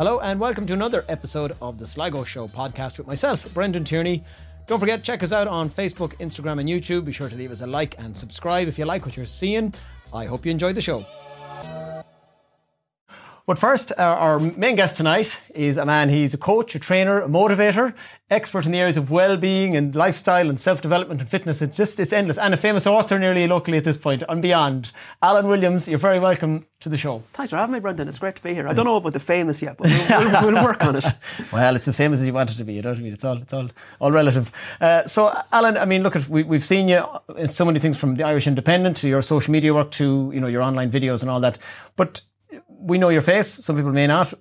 Hello, and welcome to another episode of the Sligo Show podcast with myself, Brendan Tierney. Don't forget, check us out on Facebook, Instagram, and YouTube. Be sure to leave us a like and subscribe if you like what you're seeing. I hope you enjoyed the show. But first, our, our main guest tonight is a man, he's a coach, a trainer, a motivator, expert in the areas of well-being and lifestyle and self-development and fitness. It's just, it's endless. And a famous author nearly locally at this point and beyond. Alan Williams, you're very welcome to the show. Thanks for having me, Brendan. It's great to be here. I don't know about the famous yet, but we'll, we'll, we'll work on it. well, it's as famous as you want it to be. You know what I mean? It's all, it's all, all relative. Uh, so, Alan, I mean, look, at we, we've seen you in so many things from the Irish Independent to your social media work to, you know, your online videos and all that. But we know your face. Some people may not.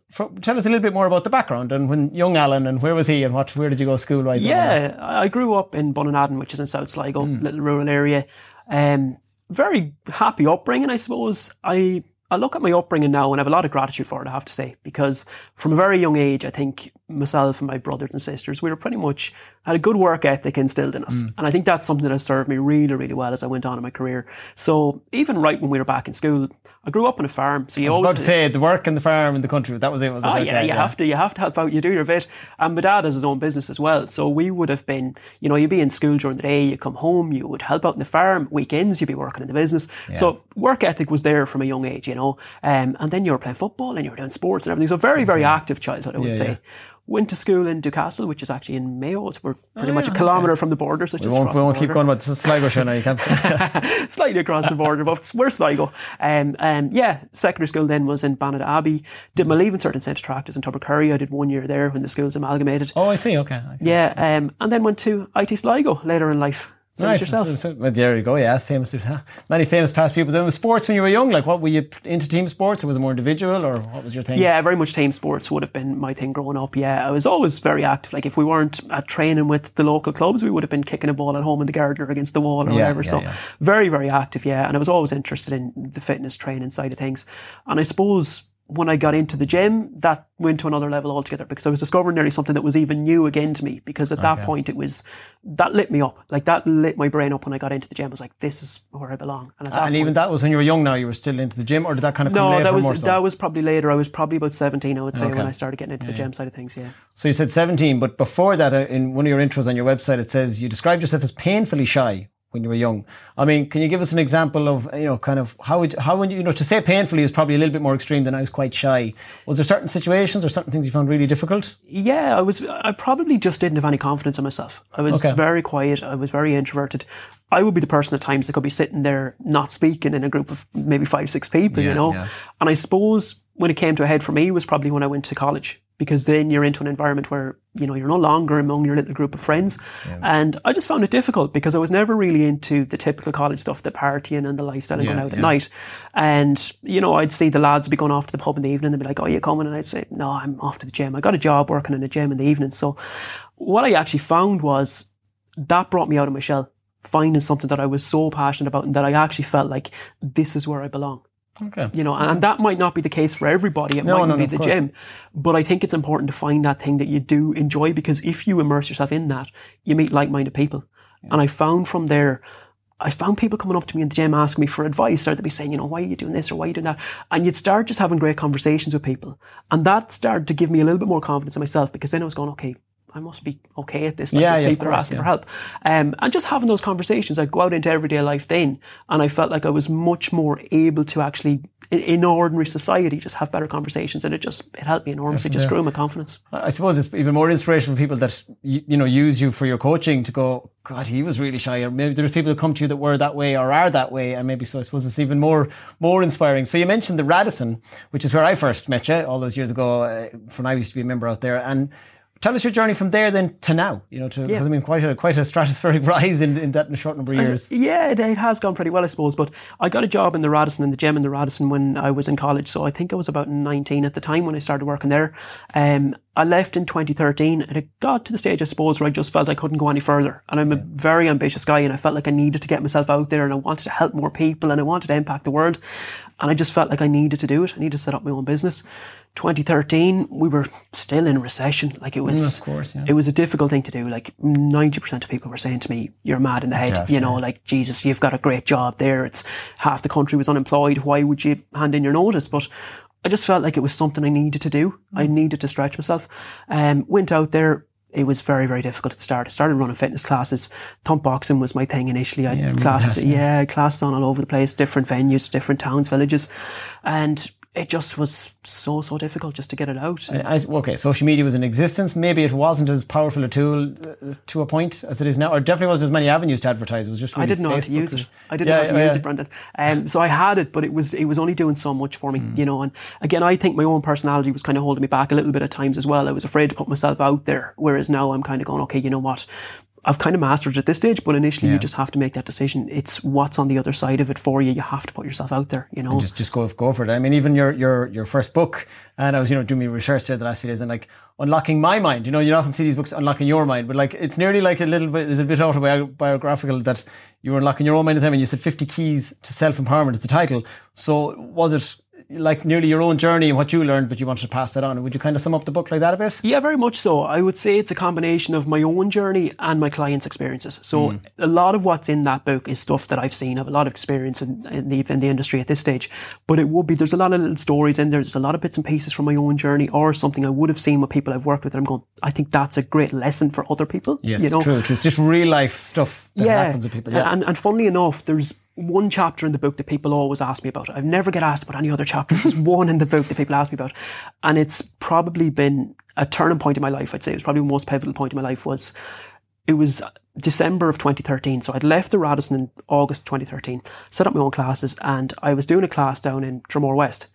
Tell us a little bit more about the background and when young Alan and where was he and what? Where did you go school? Right? Yeah, I grew up in Bunninadden, which is in South Sligo, mm. little rural area. Um, very happy upbringing, I suppose. I I look at my upbringing now and I have a lot of gratitude for it, I have to say, because from a very young age, I think myself and my brothers and sisters, we were pretty much had a good work ethic instilled in us. Mm. And I think that's something that has served me really, really well as I went on in my career. So even right when we were back in school, I grew up on a farm, so you I was always about to say the work and the farm in the country. That was it. Was oh it? yeah, you yeah. have to. You have to help out. You do your bit. And my dad has his own business as well, so we would have been. You know, you'd be in school during the day. You come home. You would help out in the farm. Weekends, you'd be working in the business. Yeah. So work ethic was there from a young age. You know, um, and then you were playing football and you were doing sports and everything. So very, very active childhood, I would yeah, say went to school in Doocastle, which is actually in Mayo. It's we're pretty oh, much a kilometre okay. from the border. So we won't, we won't keep going, but it's Sligo show now. You can't slightly across the border, but we're Sligo. Um, um, yeah, secondary school then was in Banada Abbey. Did my leaving cert in St Attracta's in Tubbercurry. I did one year there when the schools amalgamated. Oh, I see. Okay. okay. Yeah, um, and then went to IT Sligo later in life. Right. yourself. Well, there you go. Yeah, famous. Many famous past people. And with sports when you were young, like what were you into team sports, or was it more individual, or what was your thing? Yeah, very much team sports would have been my thing growing up. Yeah, I was always very active. Like if we weren't at training with the local clubs, we would have been kicking a ball at home in the garden or against the wall or yeah, whatever. Yeah, so yeah. very, very active. Yeah, and I was always interested in the fitness training side of things. And I suppose when I got into the gym, that went to another level altogether because I was discovering nearly something that was even new again to me. Because at okay. that point, it was that lit me up. Like that lit my brain up when I got into the gym. I was like, "This is where I belong." And, and point, even that was when you were young. Now you were still into the gym, or did that kind of no? that was so? that was probably later. I was probably about seventeen, I would say, okay. when I started getting into yeah, the gym yeah. side of things. Yeah. So you said seventeen, but before that, uh, in one of your intros on your website, it says you described yourself as painfully shy when you were young. I mean, can you give us an example of you know kind of how would how would you, you know to say painfully is probably a little bit more extreme than I was quite shy. Was there certain situations or certain things you found really difficult? Yeah, I was. I probably just didn't have any confidence in myself. I was okay. very quiet. I was very introverted. I would be the person at times that could be sitting there not speaking in a group of maybe five six people, yeah, you know. Yeah. And I suppose when it came to a head for me was probably when I went to college because then you're into an environment where you know you're no longer among your little group of friends. Yeah. and i just found it difficult because i was never really into the typical college stuff the partying and the lifestyle and yeah, going out yeah. at night. And you know i'd see the lads be going off to the pub in the evening they'd be like oh you coming? And i'd say no i'm off to the gym. I got a job working in a gym in the evening. So what i actually found was that brought me out of my shell finding something that i was so passionate about and that i actually felt like this is where i belong Okay. You know, and that might not be the case for everybody. It no, might no, be no, the gym. But I think it's important to find that thing that you do enjoy because if you immerse yourself in that, you meet like-minded people. Yeah. And I found from there, I found people coming up to me in the gym asking me for advice, or they'd be saying, you know, why are you doing this or why are you doing that? And you'd start just having great conversations with people. And that started to give me a little bit more confidence in myself because then I was going, okay, I must be okay at this. Like yeah, yeah, people course, are asking yeah. for help. Um, and just having those conversations, I'd go out into everyday life then, and I felt like I was much more able to actually, in, in ordinary society, just have better conversations, and it just it helped me enormously. just grew my confidence. I suppose it's even more inspiration for people that you, you, know use you for your coaching to go. God, he was really shy. Or maybe there's people who come to you that were that way or are that way, and maybe so. I suppose it's even more more inspiring. So you mentioned the Radisson, which is where I first met you all those years ago. Uh, when I used to be a member out there, and tell us your journey from there then to now. You know, to, yeah. I mean, quite a quite a stratospheric rise in, in that in a short number of years. Yeah, it, it, has gone pretty well, I suppose. But I got a job in the Radisson in the gym in the Radisson when I was in college. So I think I was about nineteen at the time when I started working there. Um, I left in 2013 and it got to the stage, I suppose, where I just felt I couldn't go any further. And I'm a very ambitious guy and I felt like I needed to get myself out there and I wanted to help more people and I wanted to impact the world. And I just felt like I needed to do it. I needed to set up my own business. 2013, we were still in recession. Like it was, mm, of course, yeah. it was a difficult thing to do. Like 90% of people were saying to me, you're mad in the head. Definitely. You know, like, Jesus, you've got a great job there. It's half the country was unemployed. Why would you hand in your notice? But I just felt like it was something I needed to do. I mm. needed to stretch myself. Um, went out there, it was very, very difficult at the start. I started running fitness classes. Thump boxing was my thing initially. I yeah, classes, yeah. yeah, classes on all over the place, different venues, different towns, villages. And it just was so so difficult just to get it out. I, okay, social media was in existence. Maybe it wasn't as powerful a tool uh, to a point as it is now, or definitely wasn't as many avenues to advertise. It was just really I didn't know Facebook how to use it. I didn't yeah, know how to yeah, use it, Brendan. Um, so I had it, but it was it was only doing so much for me, mm. you know. And again, I think my own personality was kind of holding me back a little bit at times as well. I was afraid to put myself out there, whereas now I'm kind of going, okay, you know what, I've kind of mastered it at this stage, but initially yeah. you just have to make that decision. It's what's on the other side of it for you. You have to put yourself out there, you know. And just just go go for it. I mean, even your your your first book, and I was you know doing my research there the last few days, and like unlocking my mind. You know, you often see these books unlocking your mind, but like it's nearly like a little bit is a bit autobiographical that you were unlocking your own mind at the time, and you said fifty keys to self empowerment is the title. So was it like nearly your own journey and what you learned, but you wanted to pass that on. Would you kind of sum up the book like that a bit? Yeah, very much so. I would say it's a combination of my own journey and my clients' experiences. So mm. a lot of what's in that book is stuff that I've seen. I have a lot of experience in, in, the in the industry at this stage, but it would be there's a lot of little stories in there. There's a lot of bits and pieces from my own journey or something I would have seen with people I've worked with. And I'm going, I think that's a great lesson for other people. Yes, you know? true, true. It's just real life stuff that yeah. happens to people. Yeah, and, and funnily enough, there's one chapter in the book that people always ask me about. I've never get asked about any other chapter. There's one in the book that people ask me about. And it's probably been a turning point in my life. I'd say it was probably the most pivotal point in my life was it was December of 2013. So I'd left the Radisson in August 2013, set up my own classes and I was doing a class down in Dromore West.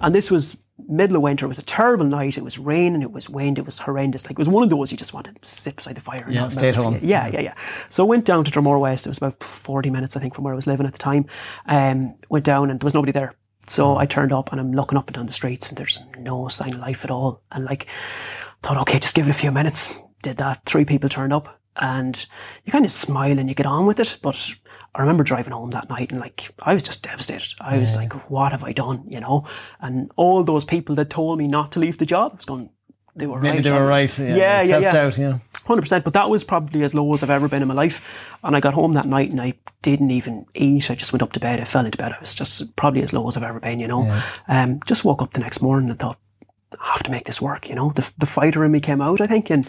And this was middle of winter. It was a terrible night. It was raining. It was wind. It was horrendous. Like it was one of those you just wanted to sit beside the fire. And yeah, stay at home. Yeah, yeah, yeah. So I went down to Dromore West. It was about 40 minutes, I think, from where I was living at the time. Um, went down and there was nobody there. So I turned up and I'm looking up and down the streets and there's no sign of life at all. And like, thought, okay, just give it a few minutes. Did that. Three people turned up and you kind of smile and you get on with it. But I remember driving home that night and like I was just devastated. I yeah. was like, what have I done? You know? And all those people that told me not to leave the job, I was going, they were Maybe right. they were right. Yeah, yeah, yeah. Self-doubt, yeah. Hundred percent, but that was probably as low as I've ever been in my life. And I got home that night and I didn't even eat. I just went up to bed. I fell into bed. I was just probably as low as I've ever been. You know, yeah. um, just woke up the next morning and thought, I have to make this work. You know, the the fighter in me came out. I think and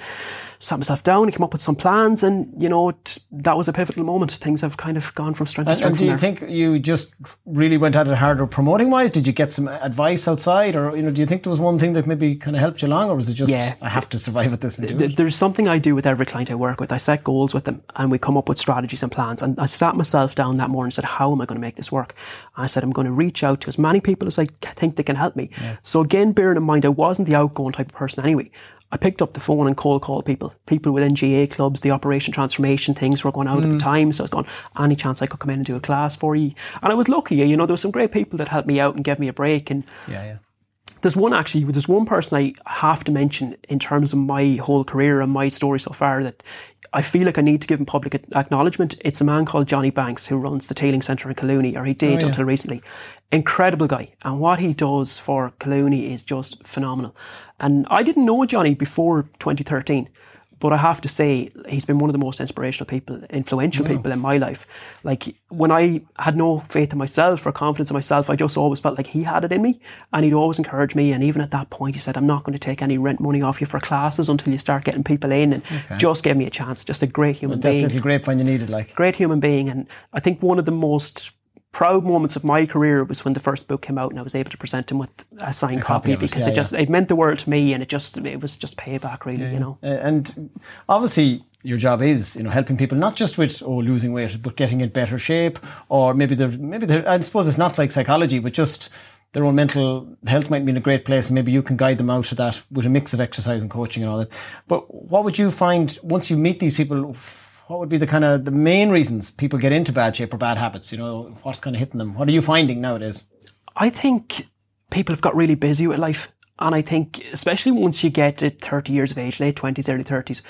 sat myself down and came up with some plans. And, you know, it, that was a pivotal moment. Things have kind of gone from strength and, to strength. And do you think you just really went at it harder promoting wise? Did you get some advice outside? Or, you know, do you think there was one thing that maybe kind of helped you along? Or was it just, yeah. I have to survive at this and do it? There's something I do with every client I work with. I set goals with them and we come up with strategies and plans. And I sat myself down that morning and said, how am I going to make this work? I said, I'm going to reach out to as many people as I think they can help me. Yeah. So again, bearing in mind, I wasn't the outgoing type of person anyway. I picked up the phone and cold called people, people within GAA clubs, the operation transformation things were going out mm. at the mm. time. So I was going, any chance I could come in and do a class for you? And I was lucky, you know, there were some great people that helped me out and gave me a break. And yeah, yeah. There's one actually, there's one person I have to mention in terms of my whole career and my story so far that I feel like I need to give him public acknowledgement. It's a man called Johnny Banks who runs the Teeling Centre in Collooney, or he did oh, yeah. until recently. Incredible guy. And what he does for Collooney is just phenomenal. And I didn't know Johnny before 2013. But I have to say, he's been one of the most inspirational people, influential people in my life. Like when I had no faith in myself or confidence in myself, I just always felt like he had it in me, and he'd always encourage me. And even at that point, he said, "I'm not going to take any rent money off you for classes until you start getting people in." And okay. just gave me a chance. Just a great human well, being. Definitely you needed, like great human being. And I think one of the most proud moments of my career was when the first book came out and I was able to present him with a signed a copy, copy because yeah, it just yeah. it meant the world to me and it just it was just payback really, yeah, you know. And obviously your job is, you know, helping people not just with oh losing weight, but getting in better shape, or maybe they're maybe they're, I suppose it's not like psychology, but just their own mental health might be in a great place, and maybe you can guide them out of that with a mix of exercise and coaching and all that. But what would you find once you meet these people? What would be the kind of the main reasons people get into bad shape or bad habits? You know, what's kind of hitting them? What are you finding nowadays? I think people have got really busy with life. And I think, especially once you get to 30 years of age, late 20s, early 30s,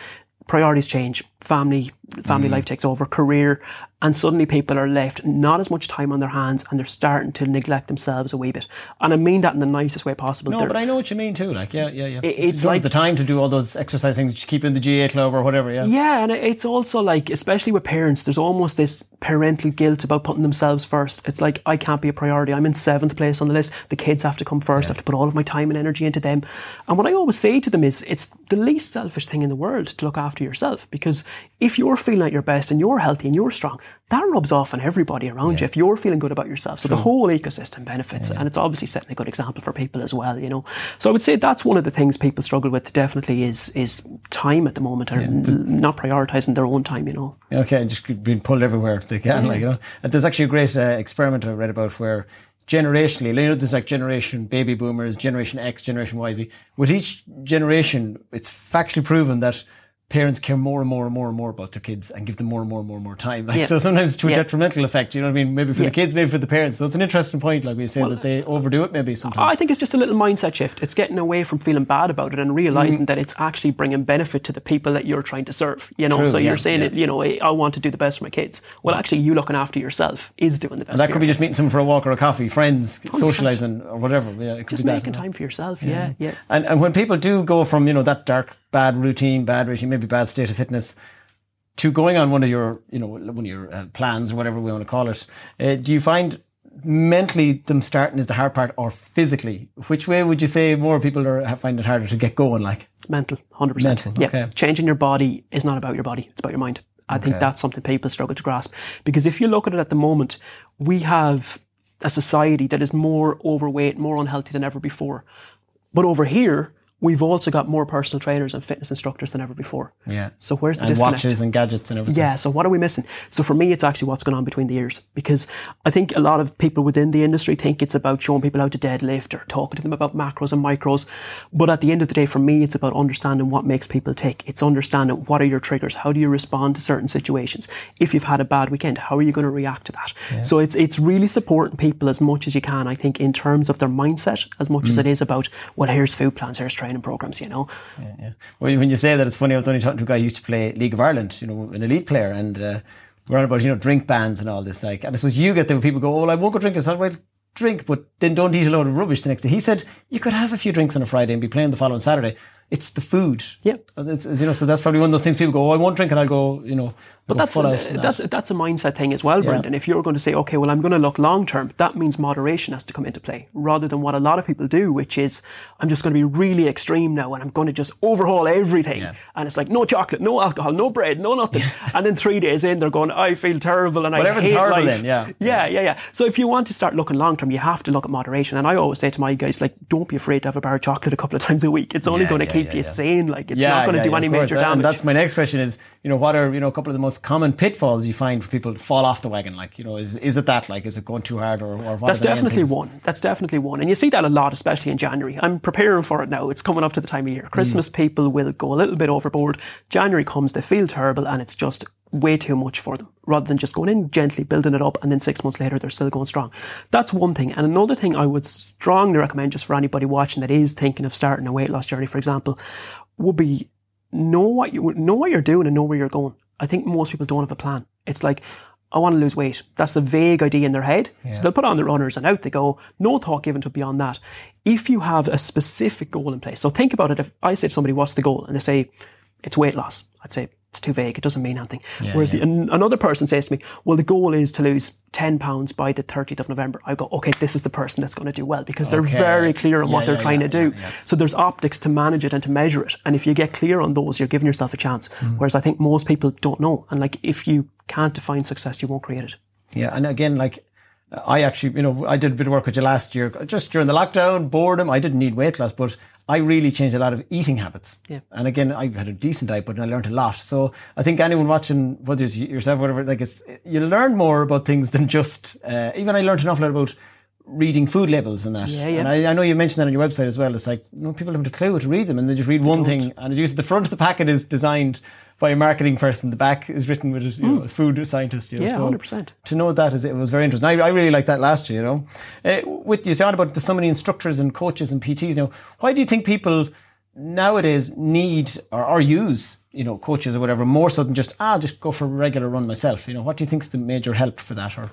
priorities change. Family, family mm. life takes over, career. And suddenly people are left not as much time on their hands and they're starting to neglect themselves a wee bit. And I mean that in the nicest way possible. No, they're, but I know what you mean too. Like, yeah, yeah, yeah. It, it's like the time to do all those exercise things, keep in the GAA club or whatever. Yeah. Yeah, and it's also like, especially with parents, there's almost this parental guilt about putting themselves first. It's like I can't be a priority. I'm in seventh place on the list. The kids have to come first. Yeah. I have to put all of my time and energy into them. And what I always say to them is, it's the least selfish thing in the world to look after yourself because if you're feeling at your best and you're healthy and you're strong, that rubs off on everybody around yeah. you if you're feeling good about yourself. So True. the whole ecosystem benefits, yeah. and it's obviously setting a good example for people as well. You know, so I would say that's one of the things people struggle with. Definitely is is time at the moment, or yeah. not prioritizing their own time. You know. Okay, and just being pulled everywhere they can, like you know. And there's actually a great uh, experiment I read about where generationally, you know, there's like generation baby boomers, generation X, generation Y, Z. With each generation, it's factually proven that parents care more and more and more and more about their kids and give them more and more and more and more time. Like, yeah. So sometimes to a yeah. detrimental effect, you know what I mean? Maybe for yeah. the kids, maybe for the parents. So it's an interesting point, like we say, well, that they overdo it maybe sometimes. I think it's just a little mindset shift. It's getting away from feeling bad about it and realizing mm. that it's actually bringing benefit to the people that you're trying to serve. You know, True, so you're saying it, you know, I want to do the best for my kids. Well, actually, you looking after yourself is doing the best. And that could be kids. just meeting someone for a walk or a coffee, friends, 100%. socializing or whatever. Yeah, it could just be making that, time for yourself. Yeah, yeah. And, and when people do go from, you know, that dark bad routine, bad regime, maybe bad state of fitness, to going on one of your, you know, one of your uh, plans or whatever we want to call it. Uh, do you find mentally them starting is the hard part, or physically? Which way would you say more people are find it harder to get going? Like mental, hundred percent. Yeah, okay. changing your body is not about your body; it's about your mind. I okay. think that's something people struggle to grasp because if you look at it at the moment, we have a society that is more overweight, more unhealthy than ever before. But over here, We've also got more personal trainers and fitness instructors than ever before. Yeah. So where's the and disconnect? watches and gadgets and everything. Yeah. So what are we missing? So for me, it's actually what's going on between the ears because I think a lot of people within the industry think it's about showing people how to deadlift or talking to them about macros and micros. But at the end of the day, for me, it's about understanding what makes people tick. It's understanding what are your triggers. How do you respond to certain situations? If you've had a bad weekend, how are you going to react to that? Yeah. So it's it's really supporting people as much as you can. I think in terms of their mindset, as much mm. as it is about well, here's food plans, here's training programs. You know. Yeah, yeah. Well, when you say that, it's funny. I was only talking to a guy who used to play League of Ireland, you know, an elite player, and uh, we're on about you know drink bans and all this. Like, and I suppose you get there people go, "Oh, well, I won't go drink." I said, "Well, drink, but then don't eat a load of rubbish the next day." He said, "You could have a few drinks on a Friday and be playing the following Saturday." It's the food. Yep. you know, so that's probably one of those things people go, "Oh, I won't drink," and I'll go, you know, but that's a, that's that's a mindset thing as well, Brendan. If you're going to say, okay, well, I'm going to look long term, that means moderation has to come into play, rather than what a lot of people do, which is I'm just going to be really extreme now, and I'm going to just overhaul everything. Yeah. And it's like no chocolate, no alcohol, no bread, no nothing. and then three days in, they're going, I feel terrible, and but I hate life. Then, yeah. yeah, yeah, yeah. So if you want to start looking long term, you have to look at moderation. And I always say to my guys, like, don't be afraid to have a bar of chocolate a couple of times a week. It's only going to keep you sane. Like, it's not going to do any major damage. And that's my next question: is you know what are you know a couple of the most common pitfalls pitfalls you find for people to fall off the wagon? Like, you know, is, is it that? Like, is it going too hard or, or That's definitely one. That's definitely one. And you see that a lot, especially in January. I'm preparing for it now. It's coming up to the time of year. Christmas mm. people will go a little bit overboard. January comes, they feel terrible, and it's just way too much for them rather than just going in gently, building it up, and then six months later they're still going strong. That's one thing. And another thing I would strongly recommend just for anybody watching that is thinking of starting a weight loss journey, for example, would be know what you know what you're doing and know where you're going. I think most people don't have a plan. It's like, I want to lose weight. That's a vague idea in their head. Yeah. So they'll put on the runners and out they go. No thought given to beyond that. If you have a specific goal in place, so think about it. If I say to somebody, what's the goal? And they say, it's weight loss. I'd say, it's too vague. It doesn't mean anything. Yeah, Whereas yeah. The, an, another person says to me, well, the goal is to lose 10 pounds by the 30th of November. I go, okay, this is the person that's going to do well because they're okay. very clear on yeah, what they're trying to do. So there's optics to manage it and to measure it. And if you get clear on those, you're giving yourself a chance. Mm. Whereas I think most people don't know. And like, if you can't define success, you won't create it. Yeah. And again, like, I actually, you know, I did a bit of work with you last year, just during the lockdown, boredom. I didn't need weight loss, but I really changed a lot of eating habits. Yeah. And again, I had a decent diet, but I learned a lot. So I think anyone watching, whether it's yourself, whatever, like it's, you learn more about things than just, uh, even I learned an awful lot about reading food labels and that. Yeah, yeah. And I, I, know you mentioned that on your website as well. It's like, you know, people haven't a clue to read them and they just read they one don't. thing. And it's the front of the packet is designed by a marketing person. The back is written with you know, mm. a food scientist. You know, yeah, hundred percent. To know that is it was very interesting. I, I really liked that last year. You know, uh, with you sound about so many instructors and coaches and PTs. Now, why do you think people nowadays need or, or use you know, coaches or whatever, more so than just, ah, I'll just go for a regular run myself? You know, what do you think is the major help for that? Or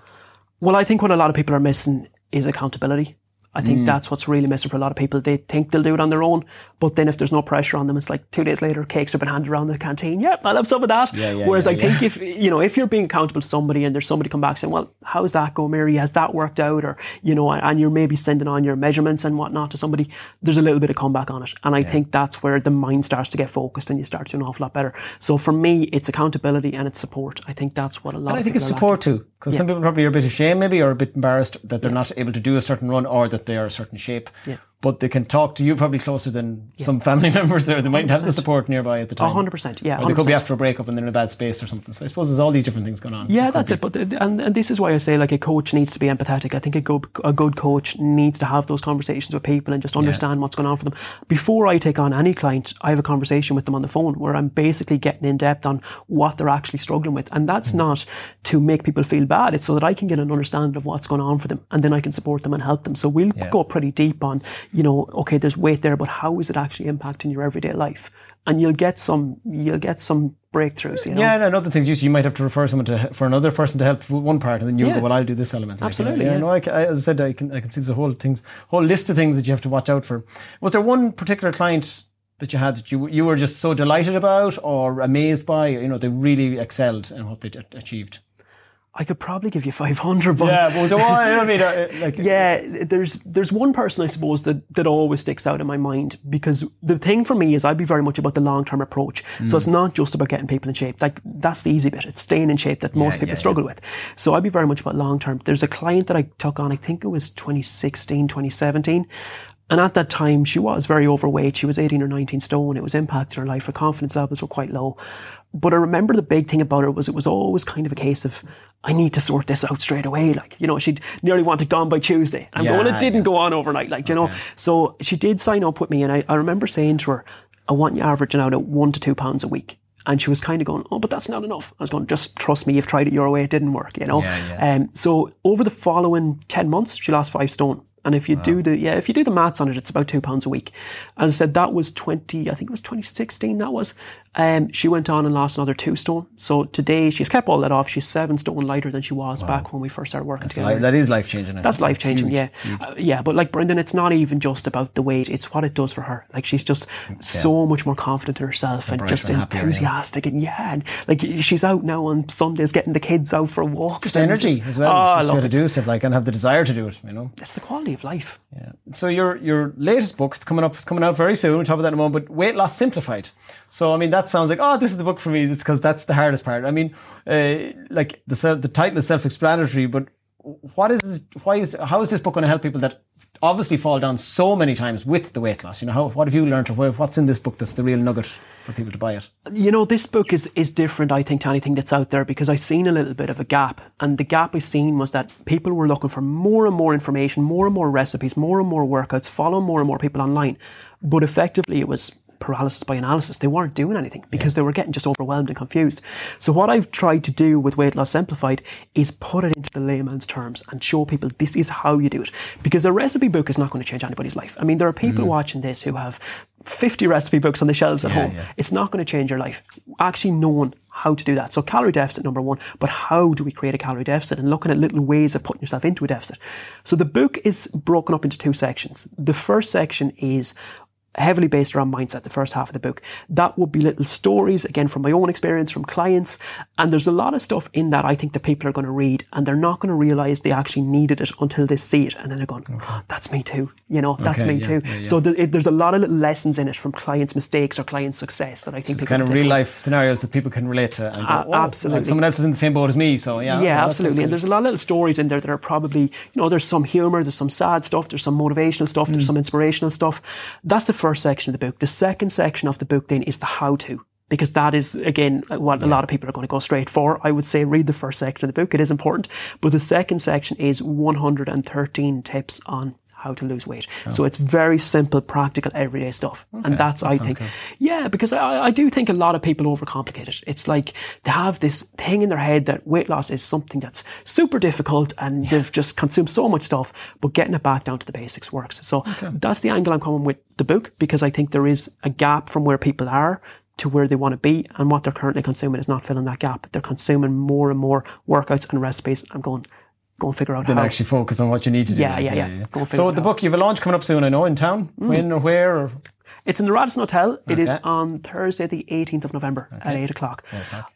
Well, I think what a lot of people are missing is accountability. I think mm. that's what's really missing for a lot of people. They think they'll do it on their own, but then if there's no pressure on them, it's like two days later, cakes have been handed around the canteen. Yep, I'll have some of that. Yeah, yeah, Whereas yeah, I think if you know if you're being accountable to somebody and there's somebody come back saying, "Well, how's that going, Mary? Has that worked out?" or you know, and you're maybe sending on your measurements and whatnot to somebody, there's a little bit of comeback on it, and I think that's where the mind starts to get focused and you start to do an awful lot better. So for me, it's accountability and it's support. I think that's what a lot. And I think it's support lacking. too, because some people probably are a bit ashamed, maybe, or a bit embarrassed that they're not able to do a certain run or that they are a certain shape shape. Yeah but they can talk to you probably closer than yeah. some family members there. They might have the support nearby at the time. 100%, yeah. 100%. Or they could be after a breakup and they're in a bad space or something. So I suppose there's all these different things going on. Yeah, that's be. it. But and, and this is why I say like a coach needs to be empathetic. I think a good, a good coach needs to have those conversations with people and just understand yeah. what's going on for them. Before I take on any client, I have a conversation with them on the phone where I'm basically getting in depth on what they're actually struggling with. And that's mm. not to make people feel bad. It's so that I can get an understanding of what's going on for them and then I can support them and help them. So we'll yeah. go pretty deep on, you know, okay, there's weight there, but how is it actually impacting your everyday life? And you'll get some, you'll get some breakthroughs. You know? Yeah, and another thing is you might have to refer someone to for another person to help one part, and then you yeah. go, "Well, I'll do this element." Absolutely. yeah, yeah. No, I, I, as I said, I can I can see the whole things, whole list of things that you have to watch out for. Was there one particular client that you had that you you were just so delighted about or amazed by? You know, they really excelled in what they achieved. I could probably give you 500, but yeah, but I mean, uh, like, yeah, there's there's one person I suppose that that always sticks out in my mind because the thing for me is I'd be very much about the long term approach. Mm. So it's not just about getting people in shape. Like that's the easy bit. It's staying in shape that most yeah, people yeah, struggle yeah. with. So I'd be very much about long term. There's a client that I took on. I think it was 2016, 2017. And at that time, she was very overweight. She was 18 or 19 stone. It was impacting her life. Her confidence levels were quite low. But I remember the big thing about her was it was always kind of a case of, I need to sort this out straight away. Like, you know, she'd nearly want it gone by Tuesday. And yeah, well, it didn't yeah. go on overnight, like, you okay. know. So she did sign up with me. And I, I remember saying to her, I want you averaging out at one to two pounds a week. And she was kind of going, oh, but that's not enough. I was going, just trust me, you've tried it your way, it didn't work, you know. Yeah, yeah. Um, so over the following 10 months, she lost five stone. And if you wow. do the yeah, if you do the maths on it, it's about two pounds a week. As I said, that was twenty. I think it was twenty sixteen. That was. Um, she went on and lost another two stone. So today she's kept all that off. She's seven stone lighter than she was wow. back when we first started working That's together. Li- that is life changing. That's life changing. Yeah, uh, yeah. But like Brendan, it's not even just about the weight. It's what it does for her. Like she's just yeah. so much more confident in herself and, and just and enthusiastic. Happier, yeah. And yeah, and like she's out now on Sundays getting the kids out for walks. Just energy just, as well. Oh, I love to do stuff like and have the desire to do it. You know, it's the quality of life. Yeah. So your your latest book, it's coming up, it's coming out very soon. We'll talk about that in a moment. But weight loss simplified. So I mean, that sounds like oh, this is the book for me. It's because that's the hardest part. I mean, uh, like the the title is self-explanatory, but what is this, why is how is this book going to help people that obviously fall down so many times with the weight loss? You know, how, what have you learned or what's in this book that's the real nugget? for people to buy it? You know, this book is, is different, I think, to anything that's out there because I've seen a little bit of a gap. And the gap I've seen was that people were looking for more and more information, more and more recipes, more and more workouts, following more and more people online. But effectively, it was paralysis by analysis. They weren't doing anything because yeah. they were getting just overwhelmed and confused. So what I've tried to do with Weight Loss Simplified is put it into the layman's terms and show people this is how you do it. Because the recipe book is not going to change anybody's life. I mean, there are people mm. watching this who have 50 recipe books on the shelves at yeah, home. Yeah. It's not going to change your life. Actually knowing how to do that. So calorie deficit number one, but how do we create a calorie deficit and looking at little ways of putting yourself into a deficit. So the book is broken up into two sections. The first section is heavily based around mindset, the first half of the book. That would be little stories, again, from my own experience, from clients. And there's a lot of stuff in that I think that people are going to read and they're not going to realize they actually needed it until they see it. And then they're going, okay. oh, that's me too. You know, that's okay, me yeah, too. Yeah, yeah. So th- it, there's a lot of little lessons in it from clients' mistakes or clients' success that I think so kind of real life scenarios that people can relate to. And go, oh, absolutely. Like someone else is in the same boat as me. So yeah. Yeah, absolutely. And there's a lot of little stories in there that are probably, you know, there's some humor, there's some sad stuff, there's some motivational stuff, mm. there's some inspirational stuff. That's the first section of the book. The second section of the book then is the how to because that is again what yeah. a lot of people are going to go straight for. I would say read the first section of the book; it is important. But the second section is 113 tips on how to lose weight. Oh. So it's very simple, practical, everyday stuff. Okay. And that's, that I think, good. yeah, because I, I do think a lot of people overcomplicate it. It's like they have this thing in their head that weight loss is something that's super difficult and yeah. they've just consumed so much stuff, but getting it back down to the basics works. So okay. that's the angle I'm coming with the book because I think there is a gap from where people are to where they want to be and what they're currently consuming is not filling that gap. They're consuming more and more workouts and recipes. I'm going, go and figure out then how. actually focus on what you need to Yeah, do. yeah, yeah. Go and figure So the out. book, you have a launch coming up soon, I know, in town. When or where? Or It's in the Radisson Hotel. It is Okay. on Thursday, the 18th of November at 8 o'clock.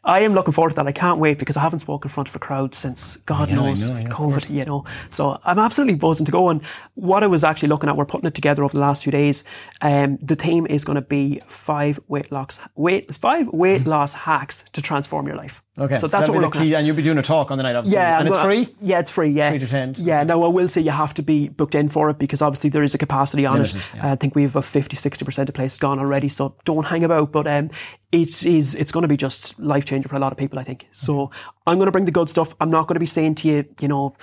I am looking forward to that. I can't wait because I haven't spoken in front of a crowd since God Yeah, knows know, yeah, COVID, you know. So I'm absolutely buzzing to go. And what I was actually looking at, we're putting it together over the last few days. Um, the theme is going to be five weight loss, weight, five weight loss hacks to transform your life. Okay, So that's what we're looking the at. and you'll be doing a talk on the night, obviously. Yeah, and it's free. Yeah, it's free. Yeah, Free to attend. Yeah, now I will say you have to be booked in for it because obviously there is a capacity on Limited, it. yeah. I think we have a 50, 60 percent of places gone already. So don't hang about. But um, it is it's going to be just life changing for a lot of people. I think. So I'm going to bring the good stuff. I'm not going to be saying to you, you know.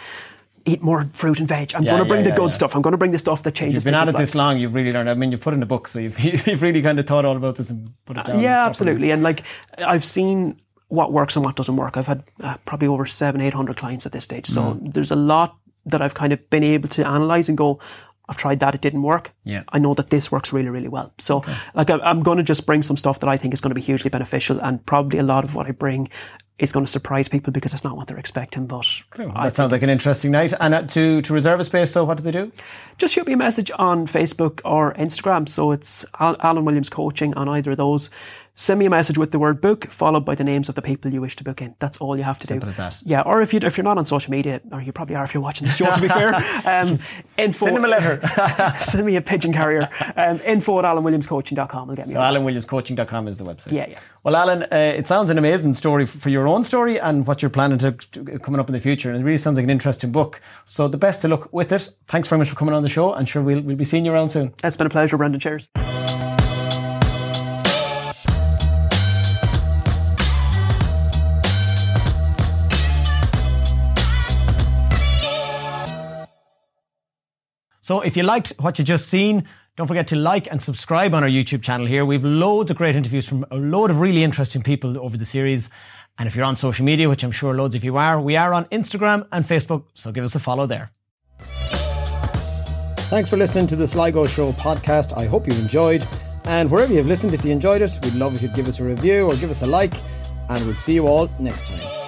Eat more fruit and veg. I'm Yeah, going to yeah, bring the yeah, good yeah. stuff. I'm going to bring the stuff that changes. You've been at it this long, you've really learned. I mean, you've put in a book, so you've, you've really kind of thought all about this and put it down. Yeah, properly. absolutely. And like I've seen what works and what doesn't work. I've had uh, probably over seven, eight hundred clients at this stage. So Mm. there's a lot that I've kind of been able to analyze and go. I've tried that; it didn't work. Yeah. I know that this works really, really well. So, like, I- I'm going to just bring some stuff that I think is going to be hugely beneficial, and probably a lot of what I bring is going to surprise people because it's not what they're expecting. But I That sounds like an interesting night. And uh, to, to reserve a space, so what do they do? just shoot me a message on Facebook or Instagram. So it's Alan Williams Coaching on either of those. Send me a message with the word book, followed by the names of the people you wish to book in. That's all you have to Simple do. as that. Yeah, or if you if you're not on social media, or you probably are if you're watching this show. To be fair, um, info. Send them a letter. send me a pigeon carrier. Um, info at alanwilliamscoaching.com will get me. So on. alanwilliamscoaching.com is the website. Yeah, yeah. Well, Alan, uh, it sounds an amazing story for your own story and what you're planning to, to coming up in the future. And it really sounds like an interesting book. So the best to look with it. Thanks very much for coming on the show. And sure, we'll, we'll be seeing you around soon. It's been a pleasure, Brendan. Cheers. So if you liked what you just seen, don't forget to like and subscribe on our YouTube channel here. We've loads of great interviews from a load of really interesting people over the series. And if you're on social media, which I'm sure loads of you are, we are on Instagram and Facebook. So give us a follow there. Thanks for listening to the Sligo Show podcast. I hope you enjoyed. And wherever you've listened, if you enjoyed it, we'd love if you'd give us a review or give us a like. And we'll see you all next time.